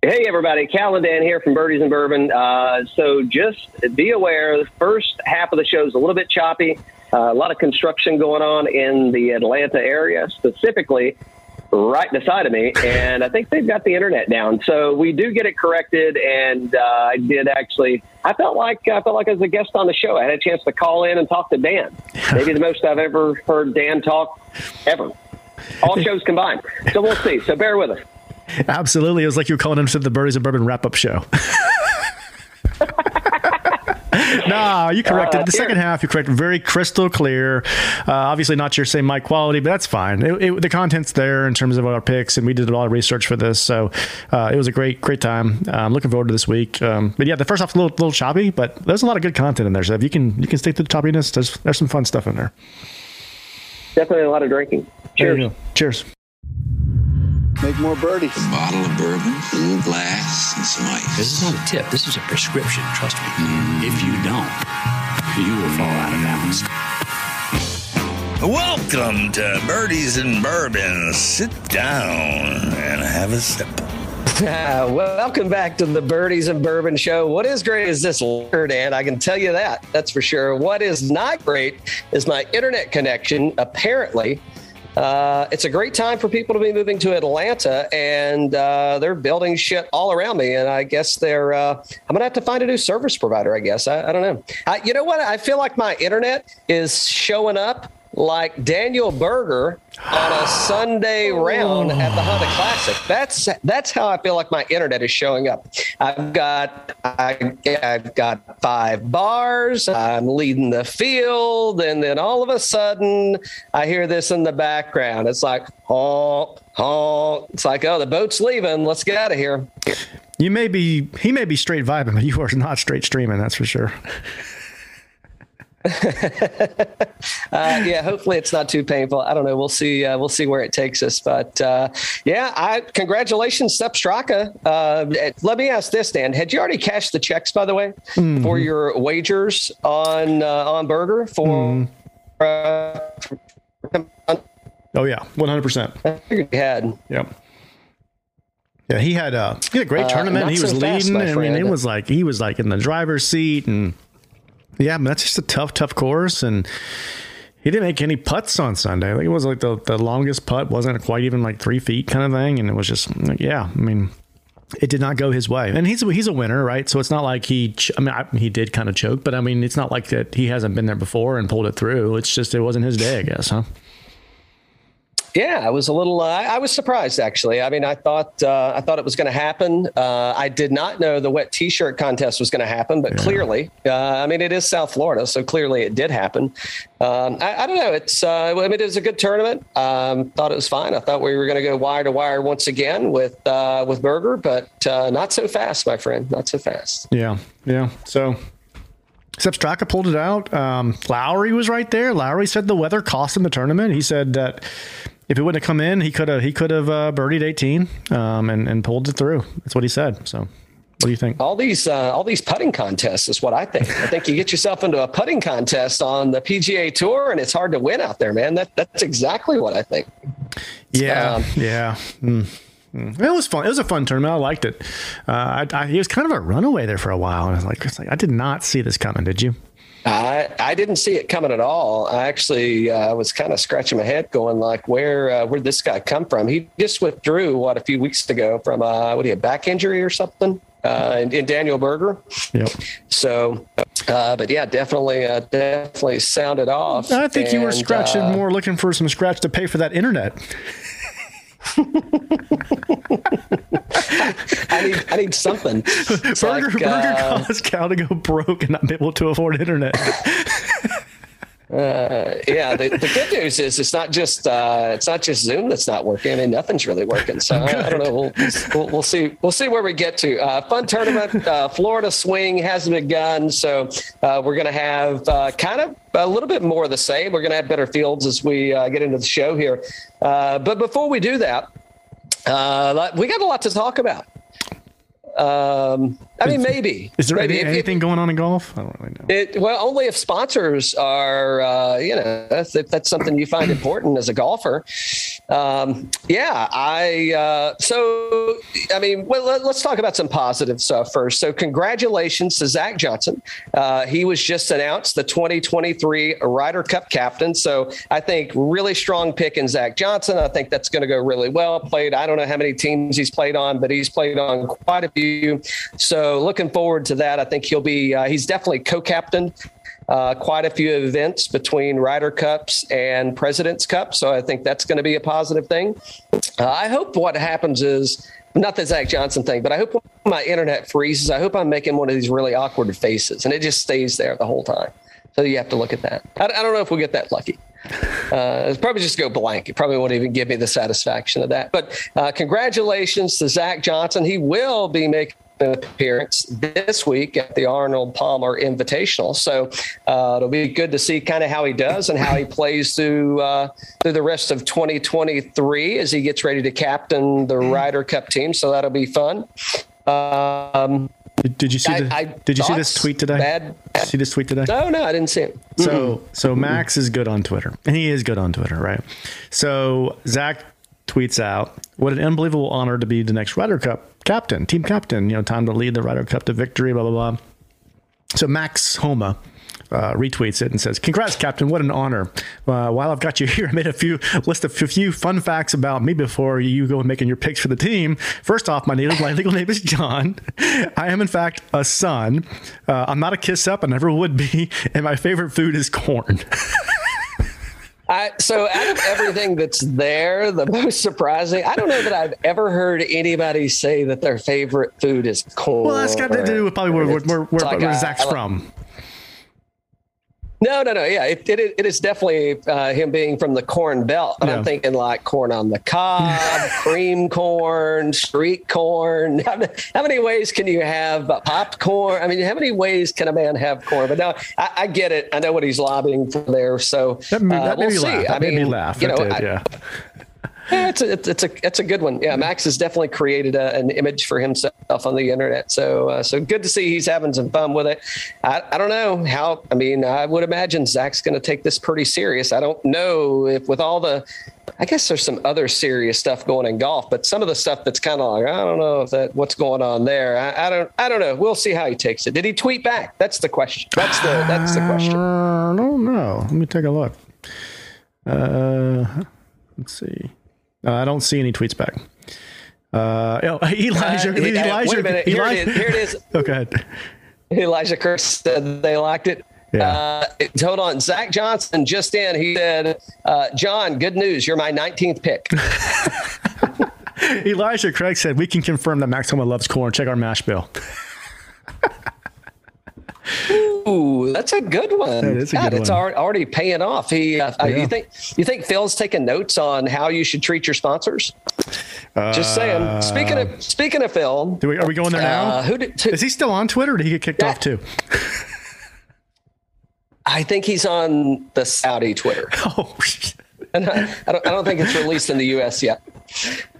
Hey, everybody. Cal and Dan here from Birdies and Bourbon. Uh, so just be aware, the first half of the show is a little bit choppy. Uh, a lot of construction going on in the Atlanta area, specifically right beside of me, and I think they've got the internet down. So we do get it corrected, and uh, I did actually. I felt like I felt like as a guest on the show, I had a chance to call in and talk to Dan. Maybe the most I've ever heard Dan talk ever. All shows combined. So we'll see. So bear with us. Absolutely, it was like you were calling into the Birdies and Bourbon wrap-up show. no, you corrected uh, the second half. You corrected very crystal clear. Uh, obviously, not your same mic quality, but that's fine. It, it, the content's there in terms of our picks, and we did a lot of research for this, so uh, it was a great, great time. Uh, I'm looking forward to this week. Um, but yeah, the first half's a little, little choppy, but there's a lot of good content in there. So if you can, you can stick to the choppiness. There's, there's some fun stuff in there. Definitely a lot of drinking. Cheers. Cheers. Make more birdies. A bottle of bourbon, a little glass, and some ice. This is not a tip. This is a prescription. Trust me. Mm. If you don't, you will fall out of balance. Welcome to Birdies and Bourbon. Sit down and have a sip. Uh, welcome back to the Birdies and Bourbon Show. What is great is this liquor, Dan. I can tell you that. That's for sure. What is not great is my internet connection. Apparently, uh, it's a great time for people to be moving to Atlanta, and uh, they're building shit all around me. And I guess they're. Uh, I'm gonna have to find a new service provider. I guess I, I don't know. I, you know what? I feel like my internet is showing up like Daniel Berger on a Sunday round at the Honda Classic. That's that's how I feel like my internet is showing up. I've got I, have got five bars. I'm leading the field, and then all of a sudden I hear this in the background. It's like oh oh. It's like oh the boat's leaving. Let's get out of here. You may be he may be straight vibing, but you are not straight streaming. That's for sure. uh, yeah, hopefully it's not too painful. I don't know. We'll see. Uh, we'll see where it takes us. But uh, yeah, I congratulations, Sepp Straka. Uh, let me ask this, Dan. Had you already cashed the checks, by the way, mm-hmm. for your wagers on uh, on Berger for? Mm-hmm. oh yeah, one hundred percent. You had. Yep. Yeah, he had a he had a great uh, tournament. he was so leading. Fast, I mean, it was like he was like in the driver's seat and yeah, I mean, that's just a tough, tough course, and he didn't make any putts on Sunday. I think it was like the, the longest putt wasn't quite even like three feet kind of thing, and it was just yeah. I mean, it did not go his way, and he's he's a winner, right? So it's not like he. I mean, I, he did kind of choke, but I mean, it's not like that he hasn't been there before and pulled it through. It's just it wasn't his day, I guess, huh? Yeah, I was a little. Uh, I was surprised actually. I mean, I thought uh, I thought it was going to happen. Uh, I did not know the wet T-shirt contest was going to happen, but yeah. clearly, uh, I mean, it is South Florida, so clearly it did happen. Um, I, I, don't know. It's. Uh, I mean, it was a good tournament. Um, thought it was fine. I thought we were going to go wire to wire once again with uh, with Berger, but not so fast, my friend. Not so fast. Yeah, yeah. So Sepp Straka pulled it out. Um, Lowry was right there. Lowry said the weather cost him the tournament. He said that if it wouldn't have come in, he could have he could have uh, birdied 18 um, and and pulled it through. That's what he said. So, what do you think? All these uh, all these putting contests is what I think. I think you get yourself into a putting contest on the PGA Tour, and it's hard to win out there, man. That that's exactly what I think. Yeah, um, yeah. Mm. mm. It was fun. It was a fun tournament. I liked it. Uh, I, I, he was kind of a runaway there for a while, and I was like, I, was like, I did not see this coming. Did you? I, I didn't see it coming at all. I actually uh, was kind of scratching my head, going like, "Where uh, where'd this guy come from?" He just withdrew what a few weeks ago from uh, what he had back injury or something uh, in, in, Daniel Berger. Yep. So, uh, but yeah, definitely, uh, definitely sounded off. I think and, you were scratching uh, more, looking for some scratch to pay for that internet. I need I need something. It's Berger like, Berger uh, caused Cal to go broke and not be able to afford internet. Uh, yeah, the, the, good news is it's not just uh, it's not just Zoom that's not working. I mean, nothing's really working. So I, I, don't know. We'll, we'll, we'll see. We'll see where we get to. Uh, fun tournament. Uh, Florida swing hasn't begun, so uh, we're going to have uh, kind of a little bit more of the same. We're going to have better fields as we get into the show here. but before we do that, we got a lot to talk about. Um, I mean, maybe. Is there maybe. Any, anything going on in golf? I don't really know. It, well, only if sponsors are, uh, you know, that's, if that's something you find important as a golfer. Um, yeah, I. Uh, so, I mean, well, let, us talk about some positive stuff first. So, congratulations to Zach Johnson. Uh, he was just announced the 2023 Ryder Cup captain. So, I think really strong pick in Zach Johnson. I think that's going to go really well. Played. I don't know how many teams he's played on, but he's played on quite a few. So so looking forward to that. I think he'll be, uh, he's definitely co captain uh, quite a few events between Ryder Cups and President's Cup. So I think that's going to be a positive thing. Uh, I hope what happens is not the Zach Johnson thing, but I hope my internet freezes. I hope I'm making one of these really awkward faces and it just stays there the whole time. So you have to look at that. I, I don't know if we'll get that lucky. Uh, it's probably just go blank. It probably won't even give me the satisfaction of that. But uh, congratulations to Zach Johnson. He will be making appearance this week at the Arnold Palmer Invitational. So uh, it'll be good to see kind of how he does and how he plays through uh, through the rest of 2023 as he gets ready to captain the mm-hmm. Ryder Cup team. So that'll be fun. Um, did, you see the, I, Did you see this tweet today? Bad, bad. See this tweet today? No, no, I didn't see it. So, mm-hmm. so Max is good on Twitter, and he is good on Twitter, right? So Zach tweets out, "What an unbelievable honor to be the next Ryder Cup captain, team captain. You know, time to lead the Ryder Cup to victory. Blah blah blah." So Max Homa uh, retweets it and says, "Congrats, Captain! What an honor! Uh, while I've got you here, I made a few list of a few fun facts about me before you go making your picks for the team. First off, my native my legal name is John. I am in fact a son. Uh, I'm not a kiss up. I never would be, and my favorite food is corn." I, so out of everything that's there, the most surprising, I don't know that I've ever heard anybody say that their favorite food is corn. Well, that's got to do with probably where, where, where, where, like where Zach's from. No, no, no. Yeah, it, it, it is definitely uh, him being from the corn belt. But yeah. I'm thinking like corn on the cob, cream corn, street corn. How, many ways can you have popcorn? I mean, how many ways can a man have corn? But no, I, I get it. I know what he's lobbying for there. So that, made, that uh, we'll see. Laugh. That I mean, made me laugh. You know, did, yeah. Yeah, it's a, it's a it's a good one. Yeah, Max has definitely created a, an image for himself on the internet. So uh, so good to see he's having some fun with it. I, I don't know how. I mean, I would imagine Zach's going to take this pretty serious. I don't know if with all the. I guess there's some other serious stuff going in golf, but some of the stuff that's kind of like I don't know if that what's going on there. I, I, don't I don't know. We'll see how he takes it. Did he tweet back? That's the question. That's the that's the question. I don't know. Let me take a look. Uh, let's see. Uh, I don't see any tweets back. Uh, oh, Elijah, uh, Elijah, wait a minute. Here, Elijah. It, is. Here it is. oh, go ahead. Elijah Craig said they liked it. Yeah. Uh, hold on. Zach Johnson just in. He said, uh, John, good news. You're my 19th pick. Elijah Craig said, We can confirm that Max Homa loves corn. Check our mash bill. Ooh, that's a good one. That is a God, good it's one. already paying off. He, uh, yeah. you think you think Phil's taking notes on how you should treat your sponsors? Uh, Just saying. Speaking of speaking of Phil, we, are we going there now? Uh, who, did, who, is he still on Twitter? or Did he get kicked yeah. off too? I think he's on the Saudi Twitter. Oh. I, I, don't, I don't think it's released in the U.S. yet.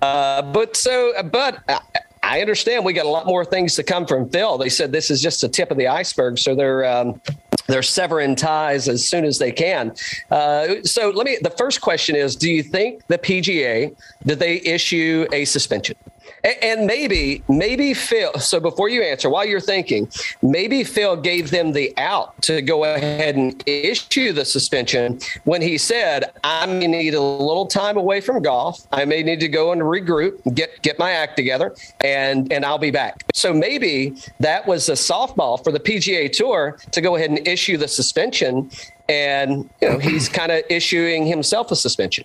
Uh, but so, but uh, I understand we got a lot more things to come from Phil. They said this is just the tip of the iceberg, so they're um, they're severing ties as soon as they can. Uh, so let me. The first question is: Do you think the PGA did they issue a suspension? And maybe, maybe Phil. So before you answer, while you're thinking, maybe Phil gave them the out to go ahead and issue the suspension when he said, "I may need a little time away from golf. I may need to go and regroup, get get my act together, and and I'll be back." So maybe that was a softball for the PGA Tour to go ahead and issue the suspension and you know he's kind of issuing himself a suspension.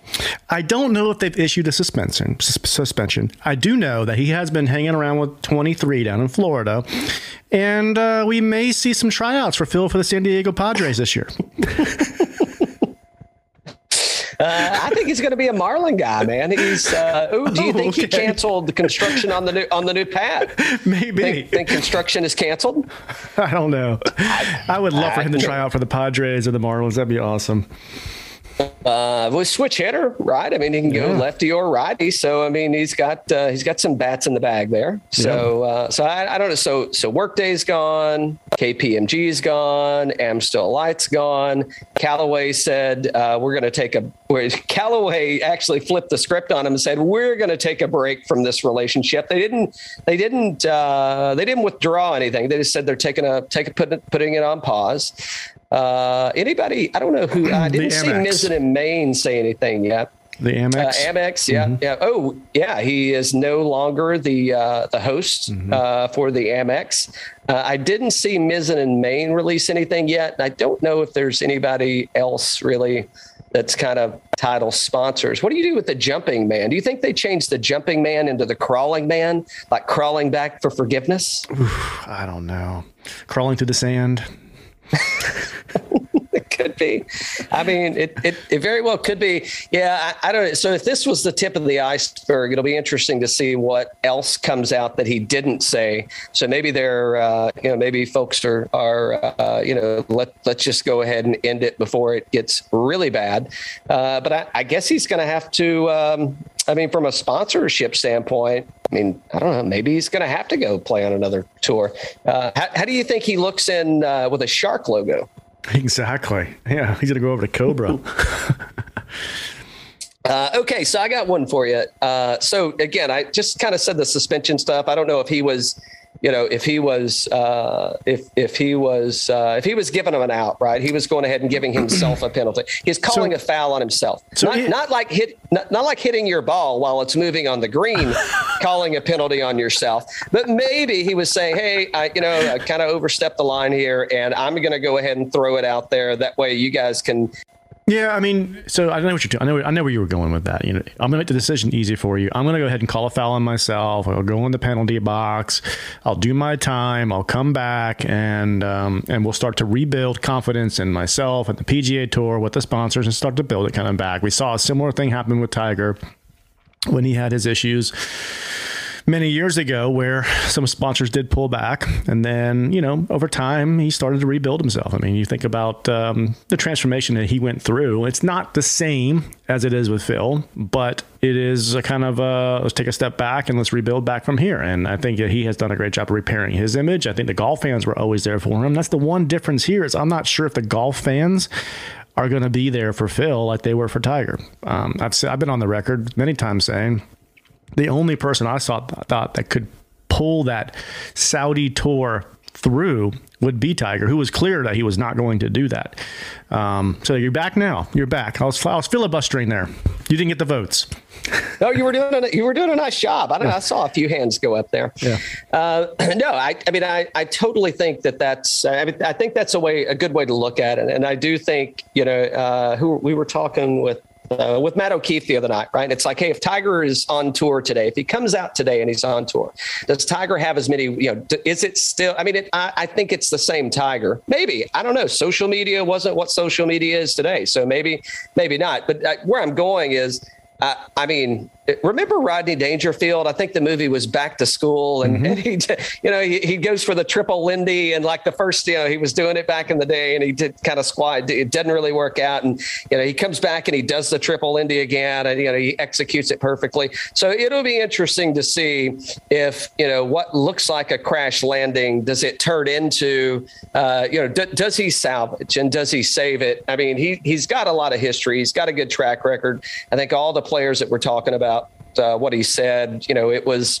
I don't know if they've issued a suspension. Suspension. I do know that he has been hanging around with 23 down in Florida, and uh, we may see some tryouts for Phil for the San Diego Padres this year. Uh, I think he's going to be a Marlin guy, man. He's. Uh, ooh, do you think okay. he canceled the construction on the new on the new pad? Maybe. Think, think construction is canceled? I don't know. I, I would love I, for him to try out for the Padres or the Marlins. That'd be awesome. Uh, with switch hitter, right? I mean, he can go yeah. lefty or righty. So I mean, he's got uh, he's got some bats in the bag there. So yeah. uh, so I, I, don't know. So so Workday's gone, KPMG's gone, Amstel Light's gone. Callaway said uh, we're going to take a. Where Callaway actually flipped the script on him and said we're going to take a break from this relationship. They didn't they didn't uh, they didn't withdraw anything. They just said they're taking a take a, put, putting it on pause. Uh, anybody? I don't know who. I didn't see Mizzen and Main say anything yet. The Amex. Uh, Amex, yeah, mm-hmm. yeah. Oh, yeah. He is no longer the uh, the host mm-hmm. uh, for the Amex. Uh, I didn't see Mizzen and Main release anything yet. I don't know if there's anybody else really that's kind of title sponsors. What do you do with the jumping man? Do you think they changed the jumping man into the crawling man, like crawling back for forgiveness? Oof, I don't know. Crawling through the sand. It could be. I mean, it, it, it very well could be. Yeah, I, I, don't. So if this was the tip of the iceberg, it'll be interesting to see what else comes out that he didn't say. So maybe they're, uh, you know, maybe folks are are, uh, you know, let let's just go ahead and end it before it gets really bad. Uh, but I, I, guess he's going to have to. Um, I mean, from a sponsorship standpoint, I mean, I don't know. Maybe he's going to have to go play on another tour. Uh, how, how, do you think he looks in uh, with a shark logo? Exactly. Yeah, he's going to go over to Cobra. Uh, okay, so I got one for you. Uh, so again, I just kind of said the suspension stuff. I don't know if he was you know, if he was, uh, if if he was, uh, if he was giving him an out, right? He was going ahead and giving himself a penalty. He's calling so, a foul on himself. So not, he, not like hit, not, not like hitting your ball while it's moving on the green, calling a penalty on yourself. But maybe he was saying, "Hey, I, you know, I kind of overstepped the line here, and I'm going to go ahead and throw it out there. That way, you guys can yeah, I mean, so I know what you're doing. I know, I know where you were going with that. You know, I'm gonna make the decision easy for you. I'm gonna go ahead and call a foul on myself. I'll go in the penalty box. I'll do my time. I'll come back and um, and we'll start to rebuild confidence in myself and the PGA Tour with the sponsors and start to build it coming back. We saw a similar thing happen with Tiger when he had his issues many years ago where some sponsors did pull back. And then, you know, over time, he started to rebuild himself. I mean, you think about um, the transformation that he went through. It's not the same as it is with Phil, but it is a kind of a, let's take a step back and let's rebuild back from here. And I think that he has done a great job of repairing his image. I think the golf fans were always there for him. That's the one difference here is I'm not sure if the golf fans are going to be there for Phil like they were for Tiger. Um, I've I've been on the record many times saying the only person I saw thought that could pull that Saudi tour through would be Tiger, who was clear that he was not going to do that. Um, so you're back now. You're back. I was, I was filibustering there. You didn't get the votes. no, you were doing a, you were doing a nice job. I, yeah. I saw a few hands go up there. Yeah. Uh, no, I, I mean, I, I totally think that that's. I, mean, I think that's a way, a good way to look at it, and I do think you know, uh, who we were talking with uh, with Matt O'Keefe the other night, right? It's like, hey, if Tiger is on tour today, if he comes out today and he's on tour, does Tiger have as many? You know, is it still? I mean, it, I, I, think it's the same Tiger. Maybe I don't know. Social media wasn't what social media is today, so maybe, maybe not. But uh, where I'm going is I, I, mean, remember Rodney Dangerfield? I think the movie was Back to School, and, mm-hmm. and he, you know, he, he goes for the triple Lindy, and like the first, you know, he was doing it back in the day, and he did kind of squat. It didn't really work out, and you know, he comes back and he does the triple Lindy again, and you know, he executes it perfectly. So it'll be interesting to see if you know what looks like a crash landing does it turn into, uh, you know, d- does he salvage and does he save it? I mean, he he's got a lot of history. He's got a good track record. I think all the players that we're talking about, uh, what he said, you know, it was.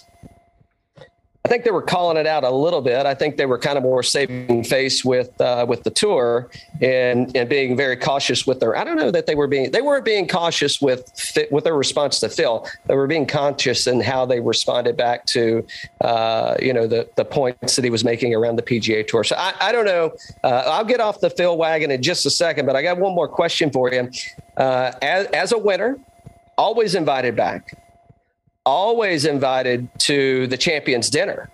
I think they were calling it out a little bit. I think they were kind of more saving face with uh, with the tour and and being very cautious with their. I don't know that they were being they weren't being cautious with with their response to Phil. They were being conscious in how they responded back to uh, you know the the points that he was making around the PGA Tour. So I, I don't know. Uh, I'll get off the Phil wagon in just a second, but I got one more question for you. Uh, as as a winner, always invited back, always invited to the champions dinner.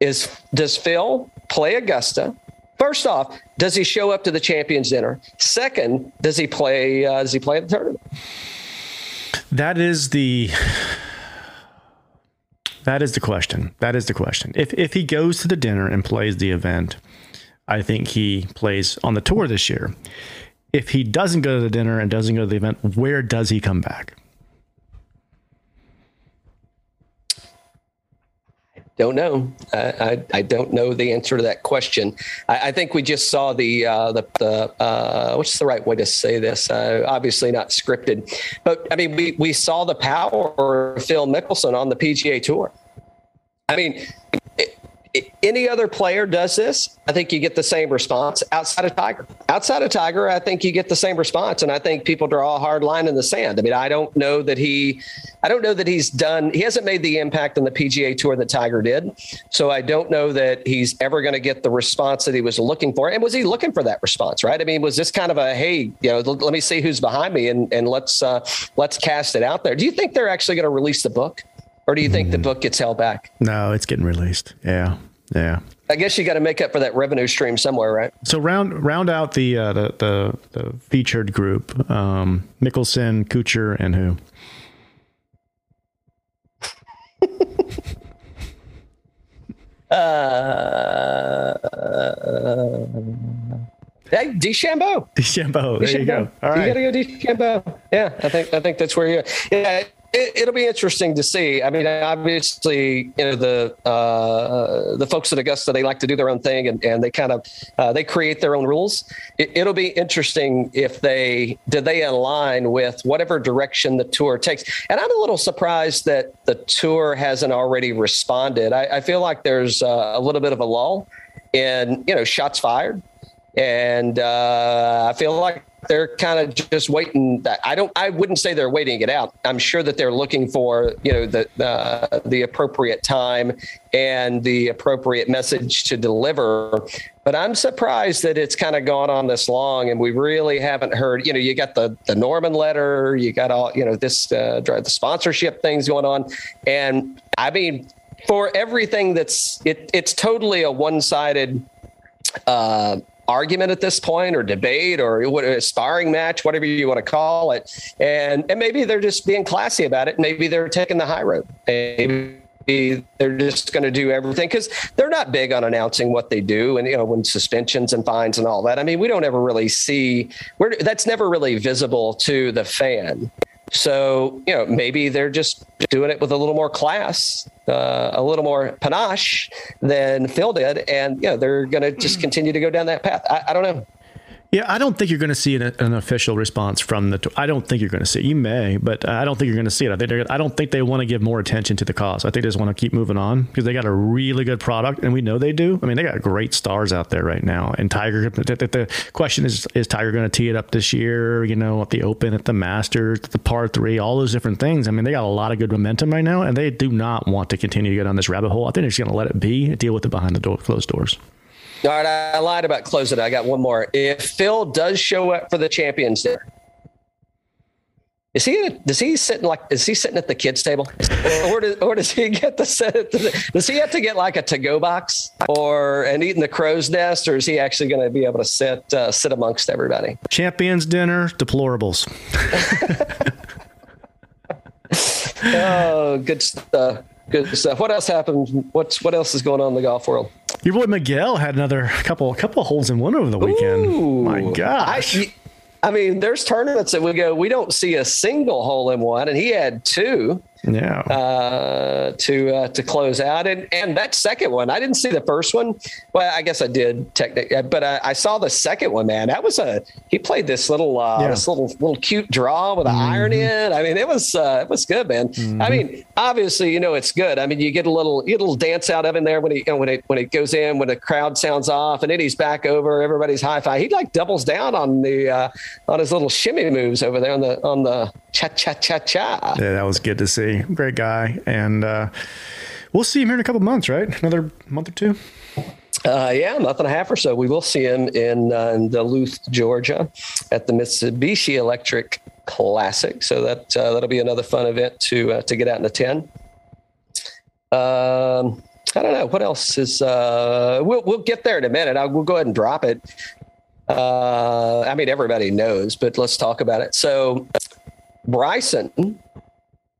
Is does Phil play Augusta? First off, does he show up to the champions dinner? Second, does he play? Uh, does he play the tournament? That is the that is the question. That is the question. If if he goes to the dinner and plays the event, I think he plays on the tour this year if he doesn't go to the dinner and doesn't go to the event, where does he come back? Don't know. I, I, I, don't know the answer to that question. I, I think we just saw the uh, the, the uh, what's the right way to say this? Uh, obviously not scripted, but I mean we we saw the power of Phil Mickelson on the PGA Tour. I mean, any other player does this, I think you get the same response outside of Tiger. Outside of Tiger, I think you get the same response. And I think people draw a hard line in the sand. I mean, I don't know that he, I don't know that he's done, he hasn't made the impact on the PGA Tour that Tiger did. So I don't know that he's ever going to get the response that he was looking for. And was he looking for that response, right? I mean, was this kind of a, hey, you know, let me see who's behind me and, and let's, uh, let's cast it out there. Do you think they're actually going to release the book? Or do you think mm. the book gets held back? No, it's getting released. Yeah. Yeah. I guess you got to make up for that revenue stream somewhere, right? So round round out the uh, the, the, the featured group: um, Mickelson, Kuchar, and who? uh, hey, DeChambeau. DeChambeau. There you go. All right. You got to go DeChambeau. Yeah, I think I think that's where you. Yeah, it, will be interesting to see. I mean, obviously, you know the uh, the folks at Augusta they like to do their own thing and, and they kind of uh, they create their own rules. It, will be interesting if they did they align with whatever direction the tour takes. And I'm a little surprised that the tour hasn't already responded. I, I feel like there's a little bit of a lull in you know shots fired, and uh, I feel like they're kind of just waiting that i don't i wouldn't say they're waiting it out. I'm sure that they're looking for you know the uh, the appropriate time and the appropriate message to deliver. But i'm surprised that it's kind of gone on this long and we really haven't heard you know you got the the norman letter you got all you know this uh, the sponsorship things going on. And i mean for everything that's it, it's totally a one-sided uh, argument at this point or debate or what a sparring match whatever you want to call it. And and maybe they're just being classy about it. Maybe they're taking the high road. Maybe they're just going to do everything because they're not big on announcing what they do and you know when suspensions and fines and all that. I mean we don't ever really see where that's never really visible to the fan so, you know, maybe they're just doing it with a little more class, uh, a little more panache than Phil did. And, you know, they're going to just continue to go down that path. I, I don't know. Yeah, I don't think you're going to see an, an, official response from the. I don't think you're going to see. It. You may, but I don't think you're going to see it. I think I don't think they want to give more attention to the cause. I think they just want to keep moving on because they got a really good product, and we know they do. I mean, they got great stars out there right now. And Tiger, the, the question is: Is Tiger going to tee it up this year? You know, at the Open, at the Masters, at the Par Three, all those different things. I mean, they got a lot of good momentum right now, and they do not want to continue to get on this rabbit hole. I think they're just going to let it be, deal with it behind the door, closed doors. All right, I lied about closing. I got one more. If Phil does show up for the Champions Dinner, is he does he sitting like is he sitting at the kids table, or, or, does, or does he get the set? Does he have to get like a to go box or and eating the crow's nest, or is he actually going to be able to sit uh, sit amongst everybody? Champions dinner, deplorables. oh, good stuff. Good stuff. What else happened? What's what else is going on in the golf world? Your boy Miguel had another couple couple holes in one over the weekend. Ooh, My gosh. I, I mean, there's tournaments that we go, we don't see a single hole in one, and he had two yeah. Uh, to uh, to close out. And and that second one i didn't see the first one. Well i guess i did technically but I, I saw the second one man. That was a he played this little uh, yeah. this little little cute draw with an mm-hmm. iron in. I mean it was uh, it was good man. Mm-hmm. i mean obviously you know it's good. I mean you get a little you get a little dance out of him there when he you know, when it when it goes in when the crowd sounds off and then he's back over. Everybody's high five he like doubles down on the uh, on his little shimmy moves over there on the on the cha cha cha cha yeah that was good to see Great guy. And uh, we'll see him here in a couple months, right? Another month or two? Uh, yeah, month and a half or so. We will see him in, uh, in Duluth, Georgia, at the Mitsubishi Electric Classic. So that uh, that'll be another fun event to uh, to get out and attend. Um, I don't know what else is. Uh, we'll we'll get there in a minute. I'll, we'll go ahead and drop it. I mean, everybody knows, but let's talk about it. So, Bryson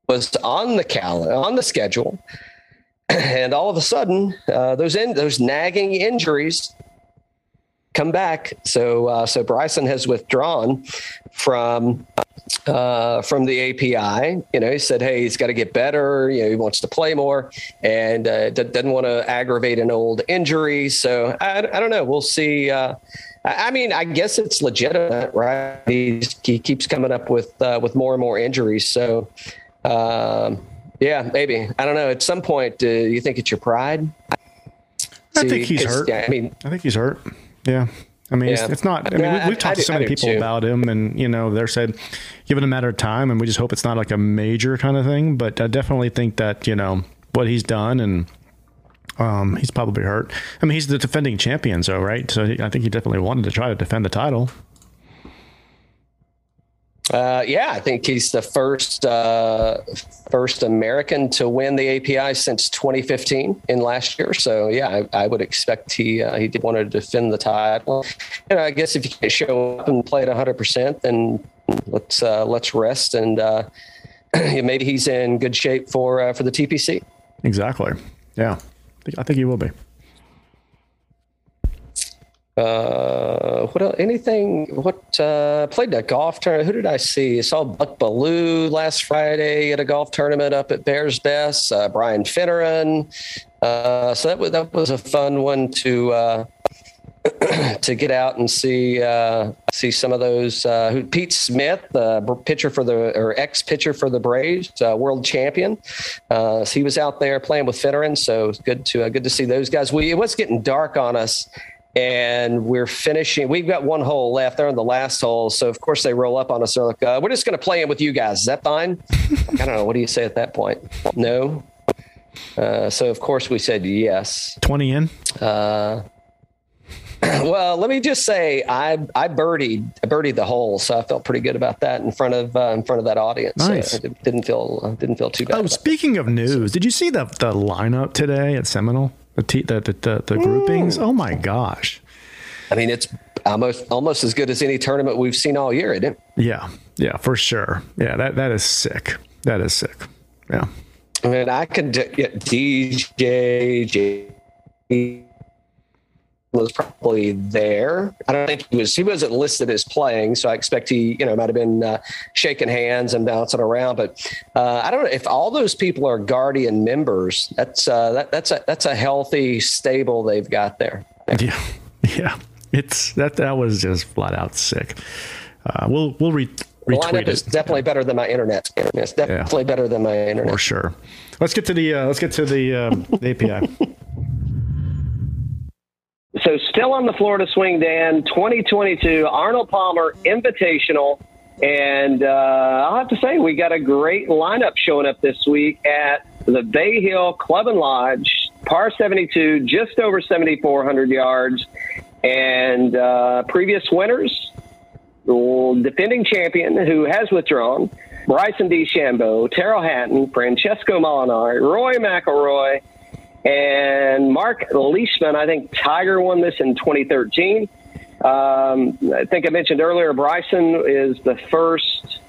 was on the calendar, on the schedule, and all of a sudden, uh, those in, those nagging injuries come back. So uh, so Bryson has withdrawn from uh, from the API. You know, he said, "Hey, he's got to get better. You know, he wants to play more, and uh, d- doesn't want to aggravate an old injury." So I, I don't know. We'll see. Uh, I mean, I guess it's legitimate, right? He's, he keeps coming up with uh, with more and more injuries. So, um, yeah, maybe I don't know. At some point, do you think it's your pride? I See, think he's hurt. Yeah, I mean, I think he's hurt. Yeah. I mean, yeah. it's, it's, not. I mean, we, have talked to so many people too. about him, and you know, they're said, given a matter of time, and we just hope it's not like a major kind of thing. But I definitely think that you know what he's done, and um, he's probably hurt. I mean, he's the defending champion, so right. So I think he definitely wanted to try to defend the title. Uh, yeah, I think he's the first uh, first American to win the API since 2015 in last year. So yeah, I, I would expect he uh, he did want to defend the title. Know, I guess if you can show up and play at 100, percent then let's uh, let's rest and uh, maybe he's in good shape for uh, for the TPC. Exactly. Yeah, I think he will be. Uh, what else? Anything? What uh, played that golf tournament? Who did I see? I saw Buck Belue last Friday at a golf tournament up at Bears Best. Uh, Brian Finneran. Uh, so that was that was a fun one to uh, to get out and see uh, see some of those. Uh, who Pete Smith, the pitcher for the or ex pitcher for the Braves, world champion. Uh, so he was out there playing with Finneran. So good to good to see those guys. We it was getting dark on us and we're finishing. We've got one hole left. They're in the last hole, so of course they roll up on us. They're like, uh, "We're just going to play in with you guys. Is that fine?" I don't know. What do you say at that point? No. Uh, so of course we said yes. Twenty in. Uh, well, let me just say I I birdied I birdied the hole, so I felt pretty good about that in front of uh, in front of that audience. Nice. So didn't feel uh, didn't feel too bad. Oh, speaking of news, did you see the the lineup today at Seminole? The t- the, the, the, the groupings. Oh my gosh! I mean, it's almost almost as good as any tournament we've seen all year, isn't it? Yeah, yeah, for sure. Yeah, that that is sick. That is sick. Yeah. I mean, I could yeah, DJ J was probably there. I don't think he was. He wasn't listed as playing, so I expect he, you know, might have been uh, shaking hands and bouncing around. But uh, I don't know if all those people are Guardian members. That's uh, that, that's a that's a healthy stable they've got there. Yeah, yeah. It's that that was just flat out sick. Uh, we'll we'll re- retweet lineup it. is definitely better than my internet. It's definitely yeah. better than my internet for sure. Let's get to the uh, let's get to the, uh, the API. So, still on the Florida Swing, Dan, 2022 Arnold Palmer Invitational. And uh, I'll have to say, we got a great lineup showing up this week at the Bay Hill Club and Lodge, par 72, just over 7,400 yards. And uh, previous winners, defending champion who has withdrawn, Bryson DeChambeau, Tyrrell Hatton, Francesco Molinari, Rory McIlroy, and Mark Leishman, I think Tiger won this in 2013. Um, I think I mentioned earlier, Bryson is the first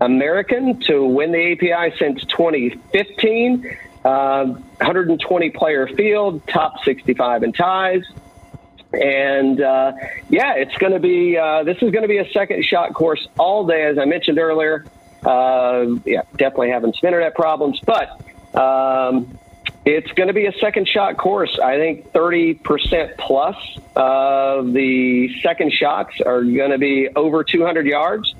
American to win the API since 2015. Uh, 120 player field, top 65 in ties. And uh, yeah, it's going to be, uh, this is going to be a second shot course all day, as I mentioned earlier. Uh, yeah, definitely having some internet problems, but um, it's going to be a second shot course. I think 30% plus of the second shots are going to be over 200 yards.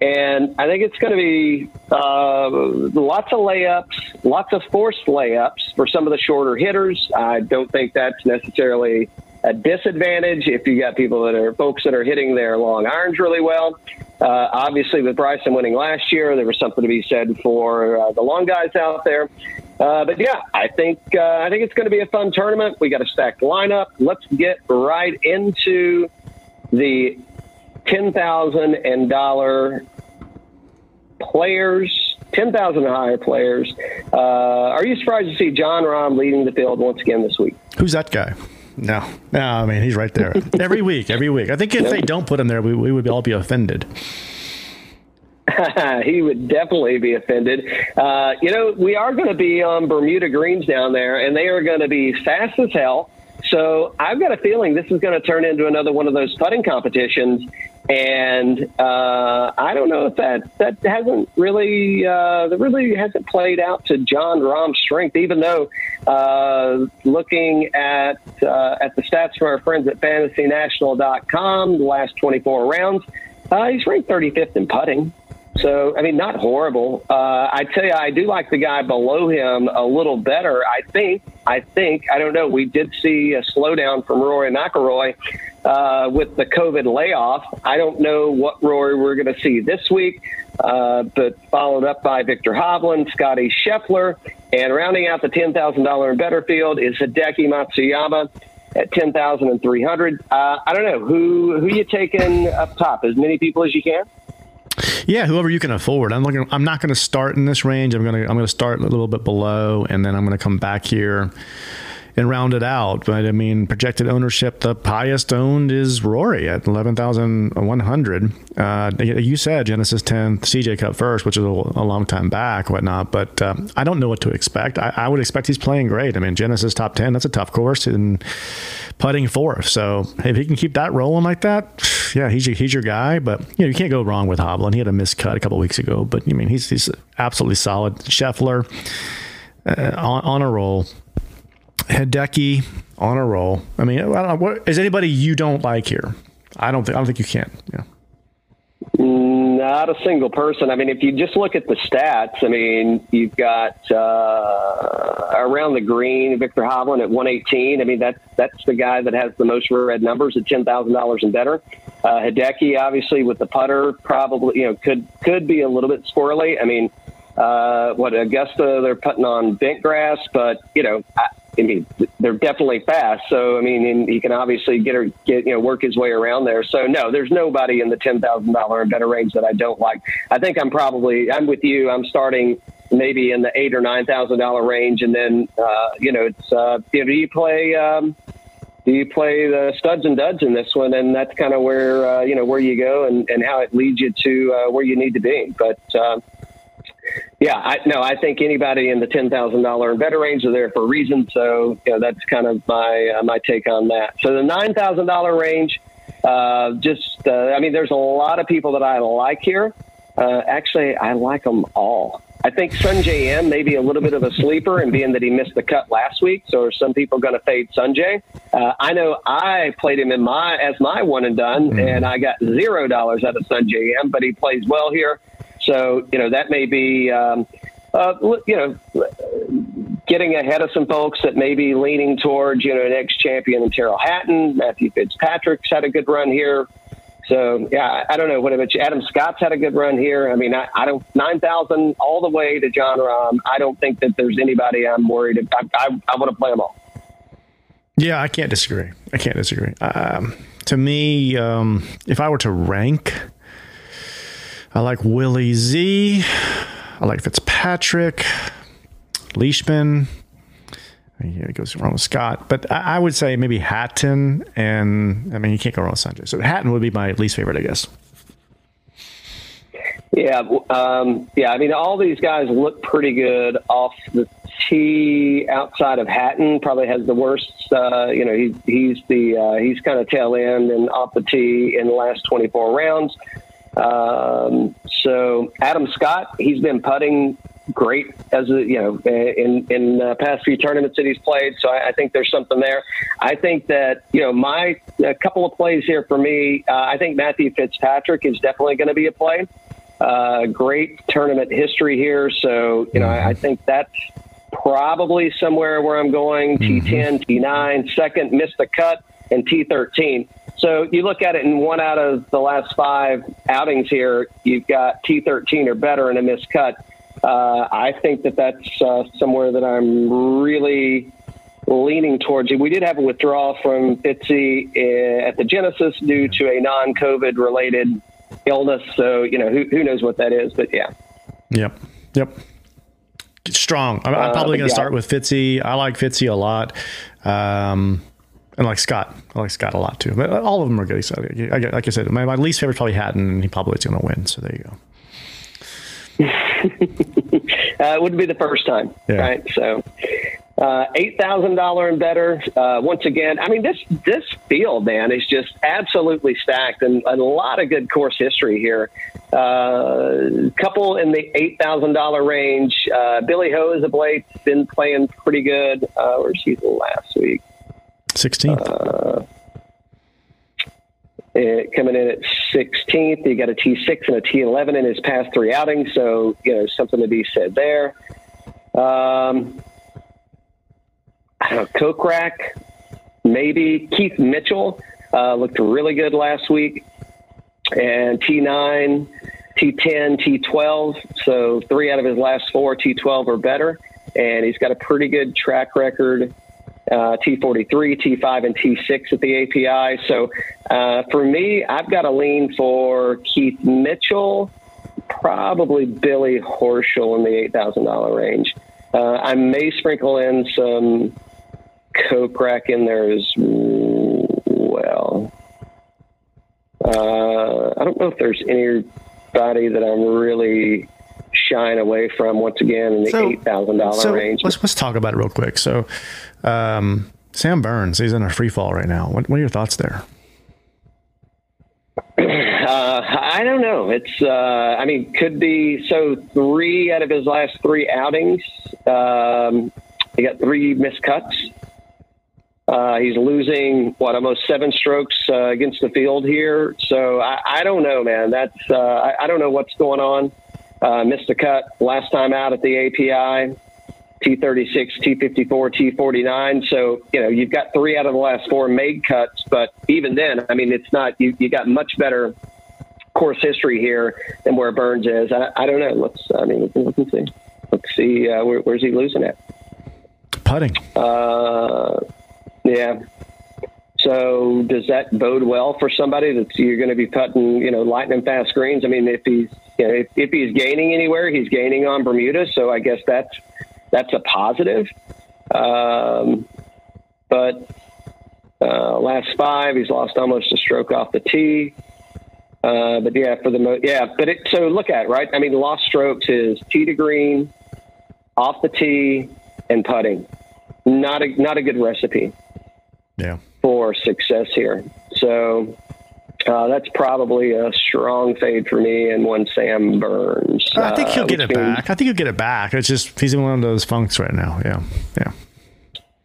And I think it's going to be uh, lots of layups, lots of forced layups for some of the shorter hitters. I don't think that's necessarily a disadvantage if you got people that are folks that are hitting their long irons really well. Uh, obviously, with Bryson winning last year, there was something to be said for uh, the long guys out there. Uh, but yeah, I think uh, I think it's going to be a fun tournament. We got a stacked lineup. Let's get right into the ten thousand and dollar players, ten thousand and higher players. Uh, are you surprised to see Jon Rahm leading the field once again this week? Who's that guy? No, no, I mean he's right there every week, every week. I think if they don't put him there, we, we would all be offended. he would definitely be offended. Uh, you know, we are going to be on Bermuda greens down there, and they are going to be fast as hell, so I've got a feeling this is going to turn into another one of those putting competitions. And uh, I don't know if that that hasn't really uh, that really hasn't played out to Jon Rahm's strength. Even though uh, looking at uh, at the stats from our friends at FantasyNational.com, the last 24 rounds, uh, he's ranked 35th in putting. So, I mean, not horrible. Uh, I tell you, I do like the guy below him a little better. I think, I think, I don't know. We did see a slowdown from Rory McIlroy uh, with the COVID layoff. I don't know what Rory we're going to see this week, uh, but followed up by Viktor Hovland, Scotty Scheffler, and rounding out the $10,000 and better field is Hideki Matsuyama at 10,300. Uh, I don't know who, who you taking up top, as many people as you can. Yeah, whoever you can afford. I'm looking. I'm not going to start in this range. I'm going to. I'm going to start a little bit below, and then I'm going to come back here and round it out. But I mean, projected ownership, the highest owned is Rory at 11,100. Uh, you said Genesis 10, CJ Cup first, which is a, a long time back, whatnot. But uh, I don't know what to expect. I, I, would expect he's playing great. I mean, Genesis top 10, that's a tough course. And putting fourth. So if he can keep that rolling like that, yeah, he's your, he's your guy. But you know, you can't go wrong with Hovland. He had a miscut a couple weeks ago, but I mean, he's he's absolutely solid. Scheffler uh, on, on a roll. Hideki on a roll. I mean, I don't know, what, is anybody you don't like here? I don't think I don't think you can. Yeah. Not a single person. I mean, if you just look at the stats, I mean, you've got uh, around the green, Viktor Hovland at 118. I mean, that's that's the guy that has the most red numbers at ten thousand dollars and better. Uh, Hideki, obviously, with the putter, probably you know could could be a little bit squirrely. I mean, uh, what Augusta they're putting on bent grass, but you know, I, I mean, they're definitely fast. So I mean, he can obviously get or get you know work his way around there. So no, there's nobody in the ten thousand dollar and better range that I don't like. I think I'm probably I'm with you. I'm starting maybe in the eight or nine thousand dollar range, and then uh, you know it's uh, you know, do you play. Um, do you play the studs and duds in this one? And that's kind of where uh, you know where you go and, and how it leads you to uh, where you need to be. But uh, yeah, I no, I think anybody in the ten thousand dollar and better range are there for a reason. So you know, that's kind of my uh, my take on that. So the nine thousand dollar range, uh, just uh, I mean, there's a lot of people that I like here. Uh, actually, I like them all. I think Sungjae Im may be a little bit of a sleeper, and being that he missed the cut last week, so are some people going to fade Sungjae? Uh, I know I played him in my as my one and done, mm. and I got zero dollars out of Sungjae Im, but he plays well here. So, you know, that may be, um, uh, you know, getting ahead of some folks that may be leaning towards, you know, an ex champion and Tyrrell Hatton. Matthew Fitzpatrick's had a good run here. So, yeah, I don't know. What about you? Adam Scott's had a good run here. I mean, I, I don't, 9,000 all the way to Jon Rahm. I don't think that there's anybody I'm worried about. I, I, I want to play them all. Yeah, I can't disagree. I can't disagree. Um, to me, um, if I were to rank, I like Willie Z. I like Fitzpatrick, Leishman. Yeah, it goes wrong with Scott, but I, I, would say maybe Hatton, and I mean you can't go wrong with Sungjae. So Hatton would be my least favorite, I guess. Yeah, um, yeah. I mean, all these guys look pretty good off the tee. Outside of Hatton, probably has the worst. Uh, you know, he's he's the uh, he's kind of tail end and off the tee in the last twenty four rounds. Um, so Adam Scott, he's been putting great as a, you know in in uh, past few tournaments that he's played. So I, I, think there's something there. I think that you know my a couple of plays here for me. Uh, I think Matthew Fitzpatrick is definitely going to be a play. Uh, great tournament history here, so you know I, I think that's probably somewhere where I'm going. T10, T9, second missed the cut, and T13. So you look at it in one out of the last five outings here, you've got T13 or better in a missed cut. Uh, I think that that's uh, somewhere that I'm really leaning towards. We did have a withdrawal from Fitzy uh, at the Genesis due to a non-COVID related illness. So you know who, who knows what that is, but yeah. Yep. Yep. Strong. I'm, I'm probably uh, going to yeah. start with Fitzy. I like Fitzy a lot. Um, and like Scott, I like Scott a lot too. But all of them are good. Like I said, my, my least favorite is probably Hatton, and he probably is going to win. So there you go. uh, it wouldn't be the first time, yeah. right? So, Uh, Eight thousand dollar and better. Uh, once again, I mean this this field, man, is just absolutely stacked and, and a lot of good course history here. A uh, couple in the eight thousand dollar range. Uh, Billy Ho is a blade, been playing pretty good. Uh, where's he last week? Sixteenth. Uh, coming in at 16th. He got a T6 and a T11 in his past three outings, so you know something to be said there. Um, I don't know, Kokrak, maybe Keith Mitchell uh, looked really good last week, and T9, T10, T12. So three out of his last four T12 or better, and he's got a pretty good track record. Uh, T43, T5, and T6 at the API. So uh, for me, I've got a lean for Keith Mitchell, probably Billy Horschel in the $8,000 range. Uh, I may sprinkle in some Kokrak in there as well. Uh, I don't know if there's anybody that I'm really shying away from once again in the so, eight thousand dollar so range. Let's let's talk about it real quick. So, um, Sam Burns, he's in a free fall right now. What, what are your thoughts there? Uh, I don't know. It's, uh, I mean, could be. So three out of his last three outings, um, he got three missed cuts. Uh, he's losing what almost seven strokes uh, against the field here. So I, I don't know, man. That's uh, I, I, don't know what's going on. Uh, missed a cut last time out at the API. T36, T54, T49. So, you know, you've got three out of the last four made cuts, but even then, I mean, it's not, you, you got much better course history here than where Burns is. I, I don't know. Let's, I mean, we can look and see. Let's see, uh, where, where's he losing at? Putting. Uh, yeah. So does that bode well for somebody that you're going to be putting, you know, lightning fast greens? I mean, if he's, you know, if, if he's gaining anywhere, he's gaining on Bermuda. So I guess that's that's a positive. Um, but uh, last five, he's lost almost a stroke off the tee. Uh, but yeah, for the mo- yeah, but it, so look at it, right. I mean, lost strokes is tee to green, off the tee, and putting. Not a not a good recipe. Yeah. For success here. So uh, that's probably a strong fade for me and one Sam Burns. I think he'll uh, get it means, back. I think he'll get it back. It's just he's in one of those funks right now. Yeah, yeah.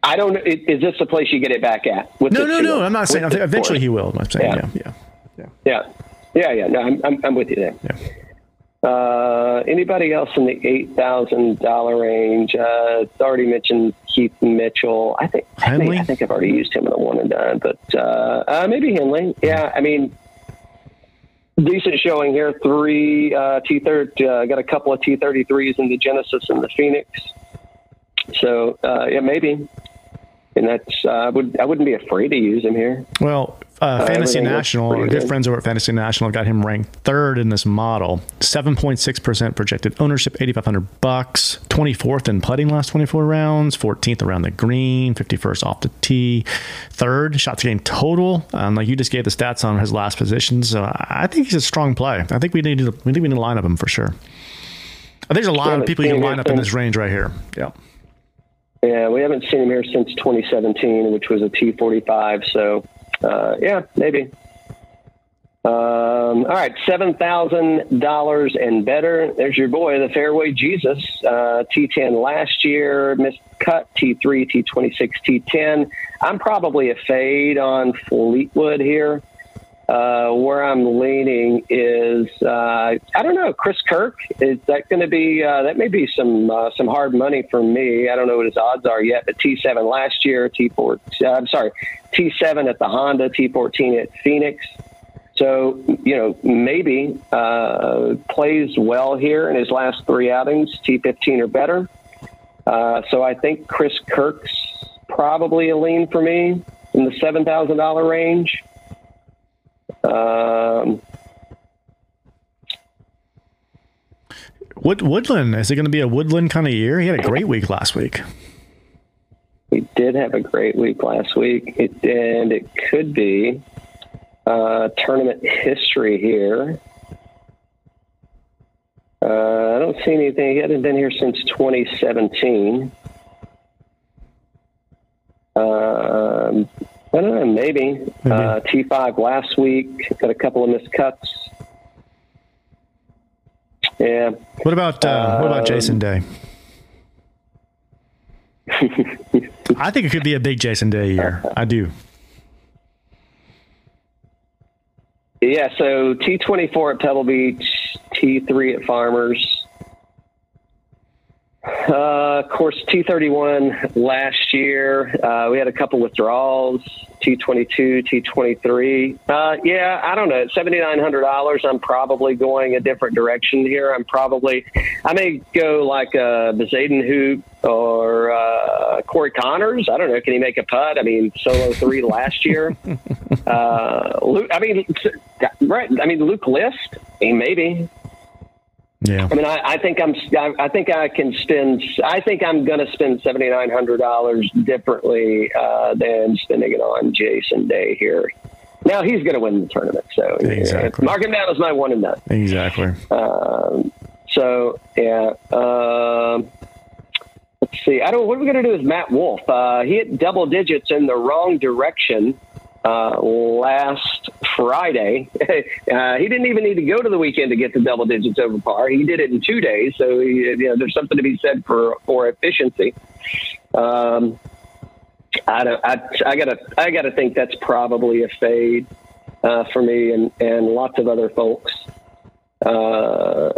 I don't know. Is this the place you get it back at? no, no, no. I'm not saying. eventually he will. I'm saying. Yeah, yeah, yeah, yeah, yeah. yeah. No, I'm, I'm, I'm with you there. Yeah. Uh, anybody else in the eight thousand dollar range? Uh, already mentioned Keith Mitchell. I think I think, I think I've already used him in a one and done, but uh, uh maybe Henley. Yeah, I mean, decent showing here. Three uh, T third. Uh, got a couple of T thirty threes in the Genesis and the Phoenix. So yeah, maybe and that's uh, I would I wouldn't be afraid to use him here. Well, uh, Fantasy National, our good friends over at Fantasy National got him ranked third in this model. Seven point six percent projected ownership, eighty five hundred bucks. Twenty fourth in putting last twenty four rounds. Fourteenth around the green. Fifty first off the tee. Third shots gained total. Um, like you just gave the stats on his last position, so I think he's a strong play. I think we need to we think we need to line up him for sure. There's a lot of people you can line up in this range right here. Yeah. Yeah, we haven't seen him here since 2017, which was a T45. So, uh, yeah, maybe. Um, all right, seven thousand dollars and better. There's your boy, the fairway Jesus. Uh, T10 last year, missed cut. T3, T26, T10. I'm probably a fade on Fleetwood here. Uh, where I'm leaning is uh, I don't know Chris Kirk? Is that going to be uh, that may be some uh, some hard money for me. I don't know what his odds are yet but T7 last year T4 uh, I'm sorry T7 at the Honda T14 at Phoenix. So you know maybe uh, plays well here in his last three outings T15 or better. So I think Chris Kirk's probably a lean for me in the seven thousand dollar range. Um, what Woodland is it going to be a Woodland kind of year? He had a great week last week. He did have a great week last week, it, and it could be uh, tournament history here. Uh, I don't see anything. He hasn't been here since 2017. Um, I don't know, maybe. maybe. Uh, T5 last week, got a couple of missed cuts. Yeah. What about uh, what about Jason Day? I think it could be a big Jason Day year. I do. Yeah, so T24 at Pebble Beach, T3 at Farmers. Uh, course, T31 last year, uh, we had a couple withdrawals. T22, T23. Uh, yeah, I don't know. $7,900. I'm probably going a different direction here. I'm probably, I may go like a Bezuidenhout or uh, Corey Conners. I don't know. Can he make a putt? I mean, solo three last year. uh, Luke, I mean, right. I mean, Luke List, I mean, maybe. Yeah. I mean, I, I think I'm. I, think I can spend. I think I'm going to spend seventy nine hundred dollars differently uh, than spending it on Jason Day here. Now he's going to win the tournament, so exactly. mark him down as my one and done. Exactly. Um, so yeah. Um, let's see. I don't. What are we going to do with Matt Wolff? Uh, he hit double digits in the wrong direction uh, last Friday. uh, he didn't even need to go to the weekend to get the double digits over par. He did it in two days. So he, you know, there's something to be said for for efficiency. Um, I don't. I, I gotta. I gotta think that's probably a fade uh, for me and and lots of other folks. Uh,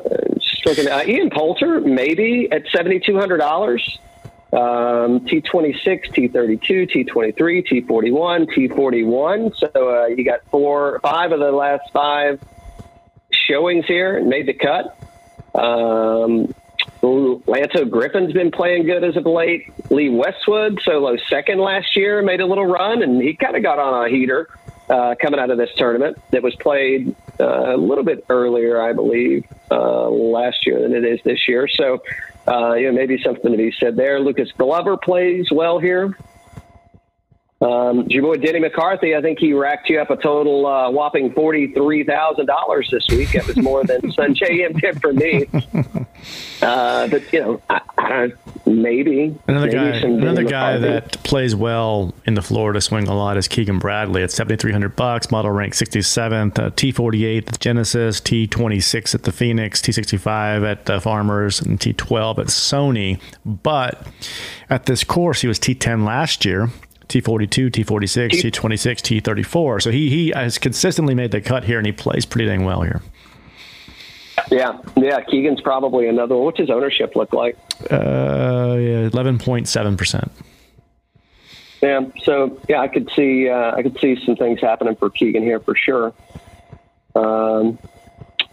uh, Ian Poulter maybe at seventy two hundred dollars um, T26, T32, T23, T41, T41. So uh, you got four, five of the last five showings here and made the cut. Um, Lanto Griffin's been playing good as of late. Lee Westwood, solo second last year, made a little run, and he kind of got on a heater uh, coming out of this tournament that was played uh, a little bit earlier, I believe, uh, last year than it is this year. So uh, you know, maybe something to be said there. Lucas Glover plays well here. Um, your boy Denny McCarthy, I think he racked you up a total uh, whopping forty three thousand dollars this week. That was more than Sungjae Im did for me. Uh, but you know, I, I, maybe another maybe guy, another guy that plays well in the Florida swing a lot is Keegan Bradley at seventy three hundred bucks. Model rank sixty seventh. Uh, T forty eight at Genesis. T twenty six at the Phoenix. T sixty five at the Farmers. And T twelve at Sony. But at this course, he was T ten last year. T42, T46, T26, T34. So he he has consistently made the cut here, and he plays pretty dang well here. Yeah, yeah. Keegan's probably another. One. What's his ownership look like? Uh, yeah, eleven point seven percent. Yeah. So yeah, I could see uh, I could see some things happening for Keegan here for sure. Um,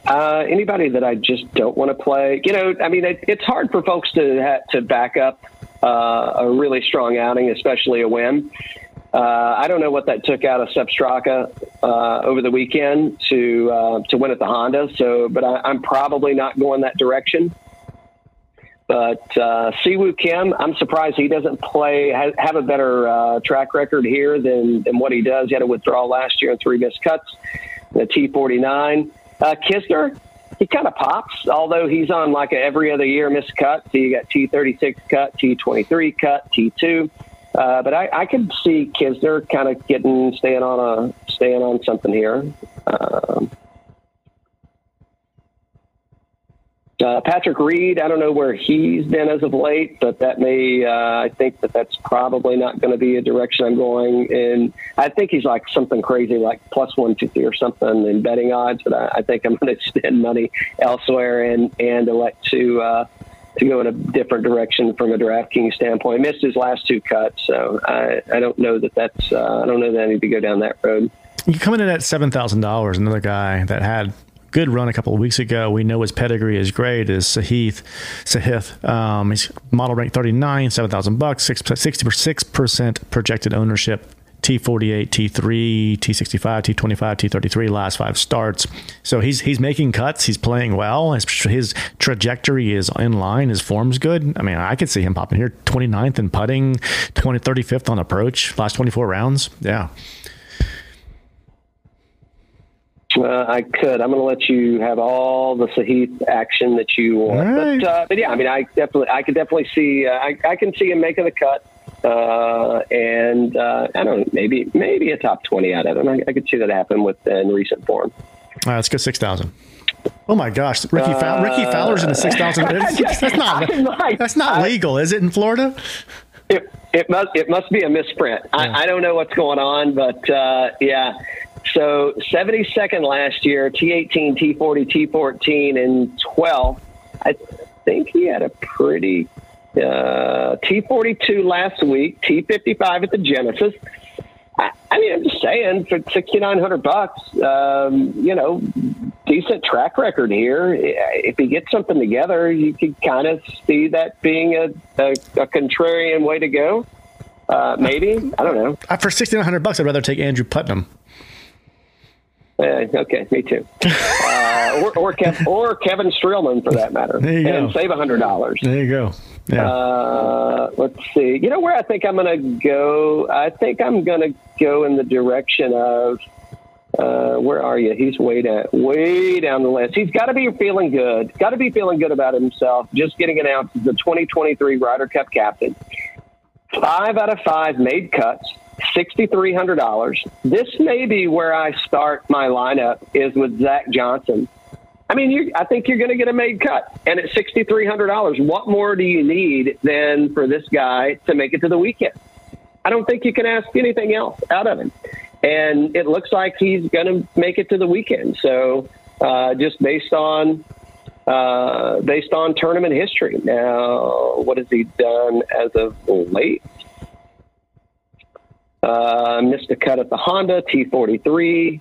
uh, anybody that I just don't want to play, you know, I mean, it, it's hard for folks to to back up uh, a really strong outing, especially a win. Uh, I don't know what that took out of Sepp Straka uh, over the weekend to uh, to win at the Honda. So, but I, am probably not going that direction. But uh, Siwoo Kim, I'm surprised he doesn't play have, have a better uh, track record here than than what he does. He had a withdrawal last year and three missed cuts. The T49, uh, Kisner, he kind of pops, although he's on like every other year missed cut. So you got T36 cut, T23 cut, T2. Uh, but I, I could see Kisner kind of getting staying on a staying on something here. Um, uh, Patrick Reed, I don't know where he's been as of late, but that may uh, I think that that's probably not going to be a direction I'm going in. I think he's like something crazy, like plus one fifty or something in betting odds. But I, I think I'm going to spend money elsewhere and and elect to. Uh, to go in a different direction from a DraftKings standpoint. Missed his last two cuts, so I, I don't know that that's uh, I don't know that I need to go down that road. You coming in at seven thousand dollars. Another guy that had good run a couple of weeks ago. We know his pedigree is great. Is Sahith Sahith? Um, he's model rank thirty nine, seven thousand bucks, sixty six percent projected ownership. T48, T3, T65, T25, T33 last five starts. So he's he's making cuts. He's playing well. His, his trajectory is in line. His form's good. I mean, I could see him popping here 29th in putting, 20, 35th on approach, last 24 rounds. Yeah. Uh, I could. I'm going to let you have all the Sahith action that you want. Right. But, uh, but yeah, I mean, I definitely, I could definitely see, uh, I, I can see him making the cut. Uh, and uh, I don't know, maybe maybe a top twenty out of them. I, I could see that happen with in recent form. All right, let's go six thousand. Oh my gosh, Ricky Fow- Rickie Fowler's in the six thousand. That's not that's not legal, is it in Florida? It, it must it must be a misprint. Yeah. I, I, don't know what's going on, but uh, yeah. So 72nd last year, T18, T40, T14, and 12. I think he had a pretty uh, T42 last week, T55 at the Genesis. I, I mean, I'm just saying for 6,900 bucks, um, you know, decent track record here. If he gets something together, you could kind of see that being a, a, a contrarian way to go. Uh, maybe I don't know. Uh, for 6,900 bucks, I'd rather take Andrew Putnam. Uh, okay, me too. Uh, or or, Kev, or, Kevin Streelman for that matter. There you and go. save a hundred dollars. There you go. Yeah. Uh, let's see. You know where I think I'm going to go? I think I'm going to go in the direction of. Uh, where are you? He's way down, way down the list. He's got to be feeling good. Got to be feeling good about himself. Just getting announced as the 2023 Ryder Cup captain. Five out of five made cuts. $6,300. This may be where I start my lineup is with Zach Johnson. I mean, I think you're going to get a made cut. And at $6,300, what more do you need than for this guy to make it to the weekend? I don't think you can ask anything else out of him. And it looks like he's going to make it to the weekend. So uh, just based on uh, based on tournament history. Now, what has he done as of late? Uh, missed a cut at the Honda T43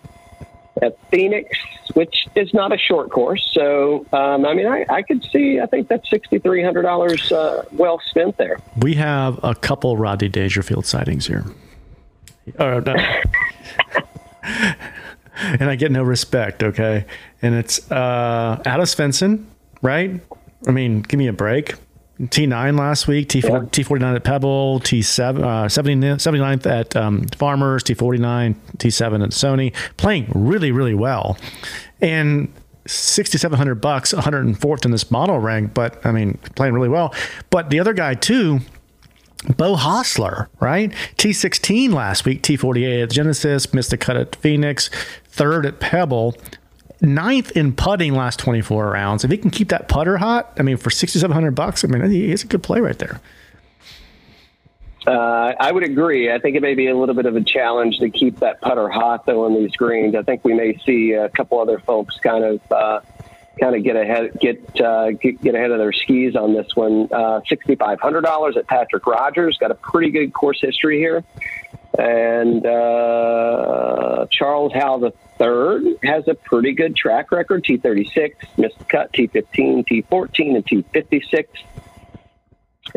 at Phoenix, which is not a short course. So, um, I mean, I, I, could see, I think that's $6,300 uh, well spent there. We have a couple Rodney Dangerfield sightings here. Oh, no. and I get no respect, okay? And it's uh, Alice Svensson, right? I mean, give me a break. T9 last week, T4, yeah. T49 at Pebble, T7, uh, 70, 79th at um, Farmers, T49, T7 at Sony, playing really, really well. And 6700 bucks 104th in this model rank but i mean playing really well but the other guy too Beau Hossler, right? T16 last week, T48 at Genesis, missed a cut at Phoenix, third at Pebble, ninth in putting last 24 rounds. If he can keep that putter hot, I mean, for 6,700 bucks, I mean, he's a good play right there. Uh, I would agree. I think it may be a little bit of a challenge to keep that putter hot though on these greens. I think we may see a couple other folks kind of uh, kind of get ahead get, uh, get, get ahead of their skis on this one. Uh, Sixty five hundred dollars at Patrick Rodgers got a pretty good course history here, and uh, Charles Howell the third has a pretty good track record. T36, missed cut, T15, T14, and T56.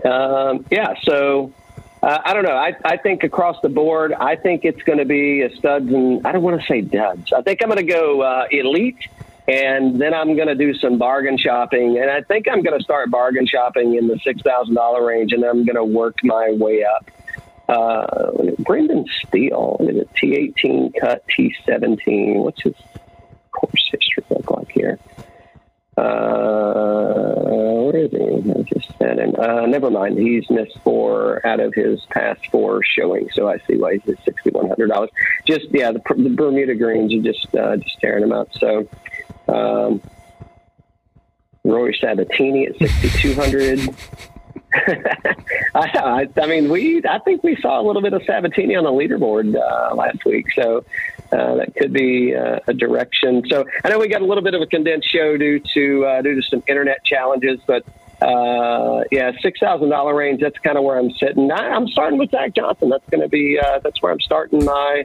Um, yeah, so uh, I don't know. I, I think across the board, I think it's going to be a studs and I don't want to say duds. I think I'm going to go uh, elite, and then I'm going to do some bargain shopping. And I think I'm going to start bargain shopping in the six thousand dollar range, and then I'm going to work my way up. Uh, Brendan Steele, T18 cut, T17. What's his course history look like here? Uh, where is he? I just said him. Uh, never mind. He's missed four out of his past four showings, so I see why he's at sixty one hundred dollars. Just yeah, the, the, Bermuda greens are just uh, just tearing him up. So. Um, Rory Sabatini at sixty two hundred. I, I, mean, we I think we saw a little bit of Sabatini on the leaderboard uh, last week, so uh, that could be uh, a direction. So I know we got a little bit of a condensed show due to uh, due to some internet challenges, but uh, yeah, six thousand dollar range. That's kind of where I'm sitting. I, am starting with Zach Johnson. That's going to be uh, that's where I'm starting my.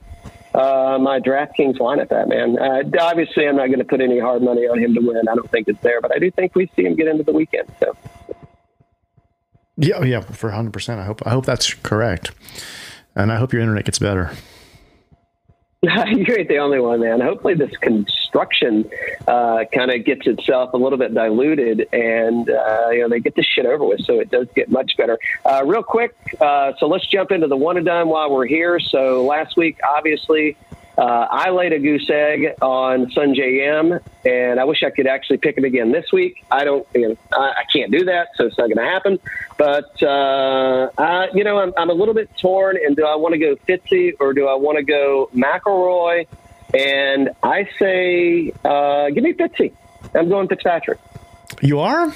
Uh, my DraftKings lineup at that man. Uh, obviously, I'm not going to put any hard money on him to win. I don't think it's there, but I do think we see him get into the weekend. So yeah, oh, yeah, for hundred percent. I hope I hope that's correct, and I hope your internet gets better. you ain't the only one, man. Hopefully, this construction uh, kind of gets itself a little bit diluted, and uh, you know they get this shit over with, so it does get much better. Uh, real quick, uh, so let's jump into the one and done while we're here. So last week, obviously, Uh, I laid a goose egg on Sungjae Im, and I wish I could actually pick it again this week. I don't, you know, I, I can't do that, so it's not going to happen. But uh, I, you know, I'm, I'm a little bit torn. And do I want to go Fitzy or do I want to go McIlroy? And I say, uh, give me Fitzy. I'm going Fitzpatrick. You are?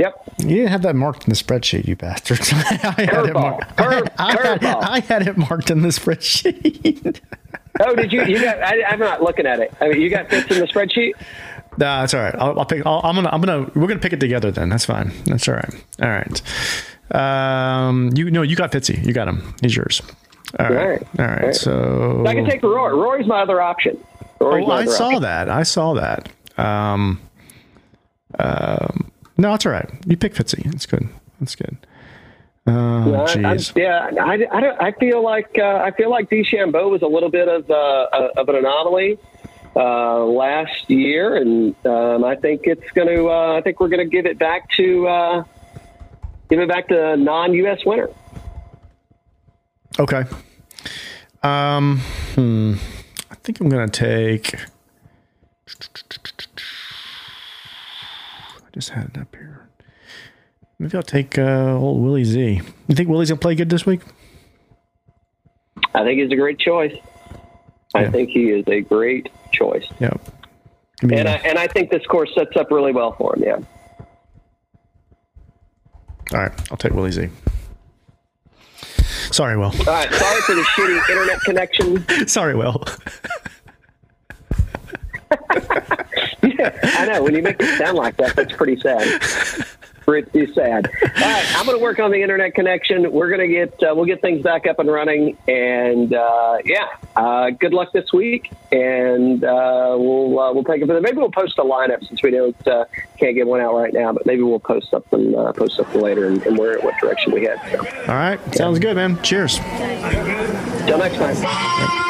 Yep. You didn't have that marked in the spreadsheet, you bastards. I had it marked. Curve, I, had, I, had, it marked in the spreadsheet. oh, did you? You got? I, am not looking at it. I mean, you got fits in the spreadsheet. Nah, that's all right. I'll, I'll pick. i am gonna. I'm gonna. We're gonna pick it together then. That's fine. That's all right. All right. Um, you know, you got Fitzy. You got him. He's yours. All right. All right. All right. All right. So I can take Rory. Rory's my other option. Rory's oh, I saw option. that. I saw that. Um. Um. No, it's all right. You pick Fitzy. It's good. That's good. Oh, yeah, yeah, I, I, don't, I feel like uh, I feel like DeChambeau was a little bit of uh, of an anomaly uh, last year, and um, I think it's going to. Uh, I think we're going to give it back to uh, give it back to non-U.S. winner. Okay. Um. Hmm. I think I'm going to take. I just had it up here. Maybe I'll take uh, old Willie Z. You think Willie's gonna play good this week? I think he's a great choice. Yeah. I think he is a great choice. Yeah. and I, and I think this course sets up really well for him. Yeah. All right, I'll take Willie Z. Sorry, Will. All right, sorry for the shitty internet connection. sorry, Will. yeah, I know. When you make it sound like that, that's pretty sad. Pretty sad. All right, I'm going to work on the internet connection. We're going to get uh, we'll get things back up and running, and uh, yeah, uh, good luck this week, and uh, we'll uh, we'll take it from there. Maybe we'll post a lineup since we don't uh, can't get one out right now, but maybe we'll post something post something later and, and where what direction we head. So. All right, sounds good, man. Cheers. Till next time.